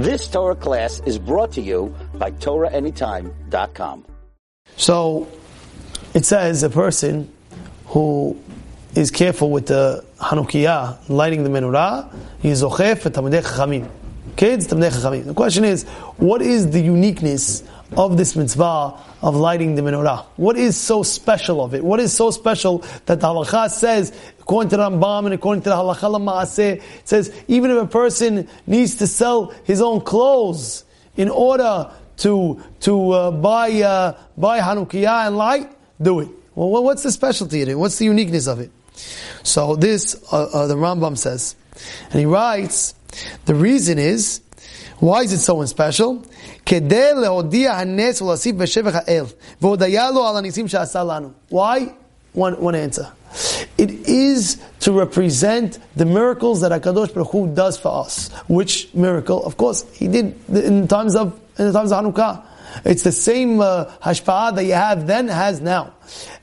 This Torah class is brought to you by TorahAnytime.com. So it says a person who is careful with the Hanukkah, lighting the menorah, he is zochef et Chachamim. Kids, Talmidei Chachamim. The question is, what is the uniqueness of this mitzvah of lighting the menorah? What is so special of it? What is so special that the halacha says, according to Rambam and according to the halacha Maaseh, it says even if a person needs to sell his own clothes in order to to uh, buy uh, buy Hanukkah and light, do it. Well, what's the specialty in it? What's the uniqueness of it? So this uh, uh the Rambam says, and he writes, the reason is. Why is it so special? Why? One, one answer. It is to represent the miracles that HaKadosh Baruch Hu does for us. Which miracle? Of course, He did in times of, in the times of Hanukkah. It's the same uh, hashpa'ah that you have then has now.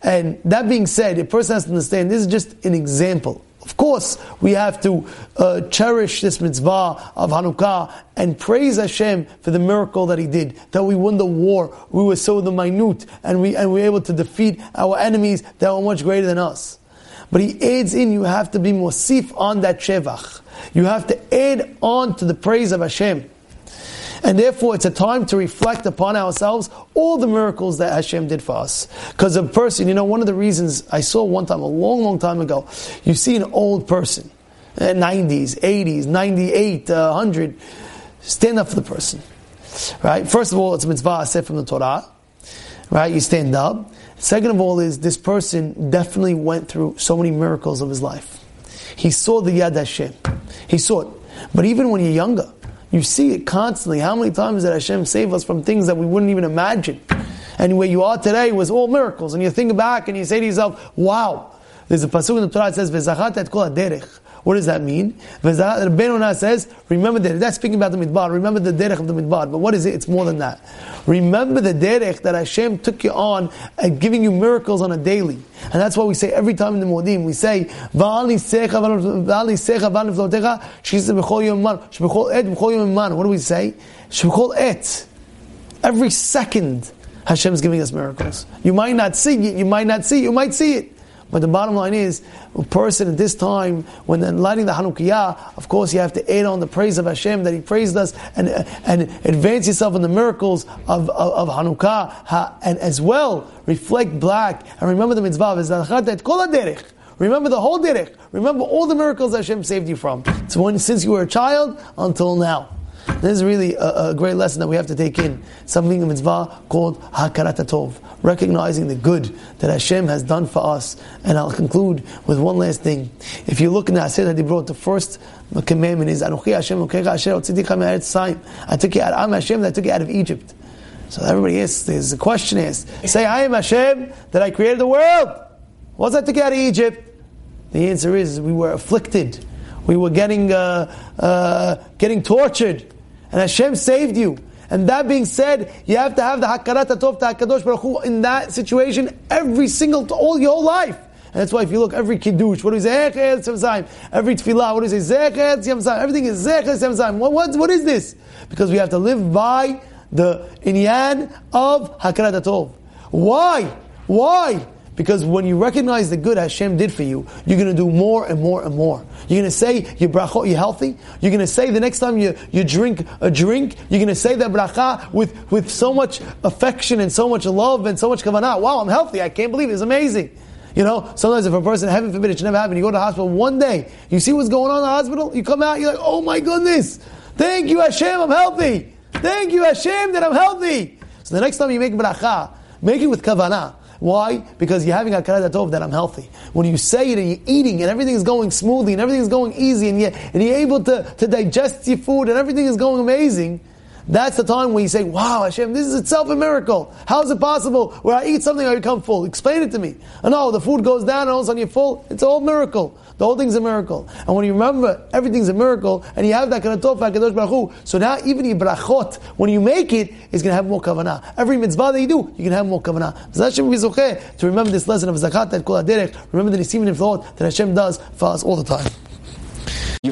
And that being said, a person has to understand this is just an example. Of course, we have to uh, cherish this mitzvah of Hanukkah and praise Hashem for the miracle that He did. That we won the war, we were so the minute, and we and we were able to defeat our enemies that were much greater than us. But He adds in, you have to be mosif on that shevach. You have to add on to the praise of Hashem. And therefore, it's a time to reflect upon ourselves all the miracles that Hashem did for us. Because a person, you know, one of the reasons I saw one time, a long, long time ago, you see an old person, 90s, 80s, 98, uh, 100, stand up for the person. Right? First of all, it's mitzvah said from the Torah. Right? You stand up. Second of all, is this person definitely went through so many miracles of his life. He saw the Yad Hashem. He saw it. But even when you're younger, you see it constantly. How many times did Hashem save us from things that we wouldn't even imagine? And where you are today was all miracles. And you think back and you say to yourself, wow. There's a pasuk in the Torah that says, "V'zachat et kol derech." What does that mean? Rabbeinu says, remember that. That's speaking about the midbar. Remember the derech of the midbar. But what is it? It's more than that. Remember the derech that Hashem took you on and giving you miracles on a daily. And that's why we say every time in the Modim, we say, What do we say? Every second, Hashem is giving us miracles. You might not see it, you might not see it, you might see it. But the bottom line is, a person at this time, when lighting the Hanukkah, of course you have to add on the praise of Hashem that He praised us and, and advance yourself in the miracles of, of, of Hanukkah and as well reflect black and remember the mitzvah. Remember the whole derech. Remember all the miracles Hashem saved you from. So when, since you were a child until now. This is really a, a, great lesson that we have to take in. Something in mitzvah called Hakarat Tov, recognizing the good that Hashem has done for us. And I'll conclude with one last thing. If you look in the Aseret HaDibrot, the first commandment is Anochi Hashem I took you out, I'm Hashem I took you out of Egypt. So everybody asks, there's a question asked. Say, I am Hashem that I created the world. What's that took out of Egypt? The answer is we were afflicted. We were getting uh, uh, getting tortured and Hashem saved you. And that being said, you have to have the hakarat hatov to Hakadosh Baruch Hu in that situation every single, all your whole life. And that's why if you look, every kiddush, what do we say? Every tefillah, what do we say? Everything is zechet what, what, what is this? Because we have to live by the inyan of hakarat hatov. Why? Why? Because when you recognize the good Hashem did for you, you're going to do more and more and more. You're going to say your brachot, you're healthy. You're going to say the next time you, you drink a drink, you're going to say that bracha with, with so much affection and so much love and so much kavanah. Wow, I'm healthy. I can't believe it. It's amazing. You know, sometimes if a person, heaven forbid, it should never happen, you go to the hospital one day, you see what's going on in the hospital, you come out, you're like, oh my goodness, thank you Hashem, I'm healthy. Thank you Hashem that I'm healthy. So the next time you make bracha, make it with kavanah. Why? Because you're having a tov that I'm healthy. When you say it and you're eating and everything is going smoothly and everything is going easy and you're, and you're able to, to digest your food and everything is going amazing, that's the time when you say, wow, Hashem, this is itself a miracle. How is it possible where I eat something I become full? Explain it to me. And no, the food goes down and all of a sudden you're full. It's a whole miracle. The whole thing's a miracle. And when you remember everything's a miracle, and you have that kind of Baruch so now even your brachot, when you make it, is going to have more kavanah. Every mitzvah that you do, you can have more kavanah. To remember this lesson of zakat and kol remember the nisim and that Hashem does for us all the time.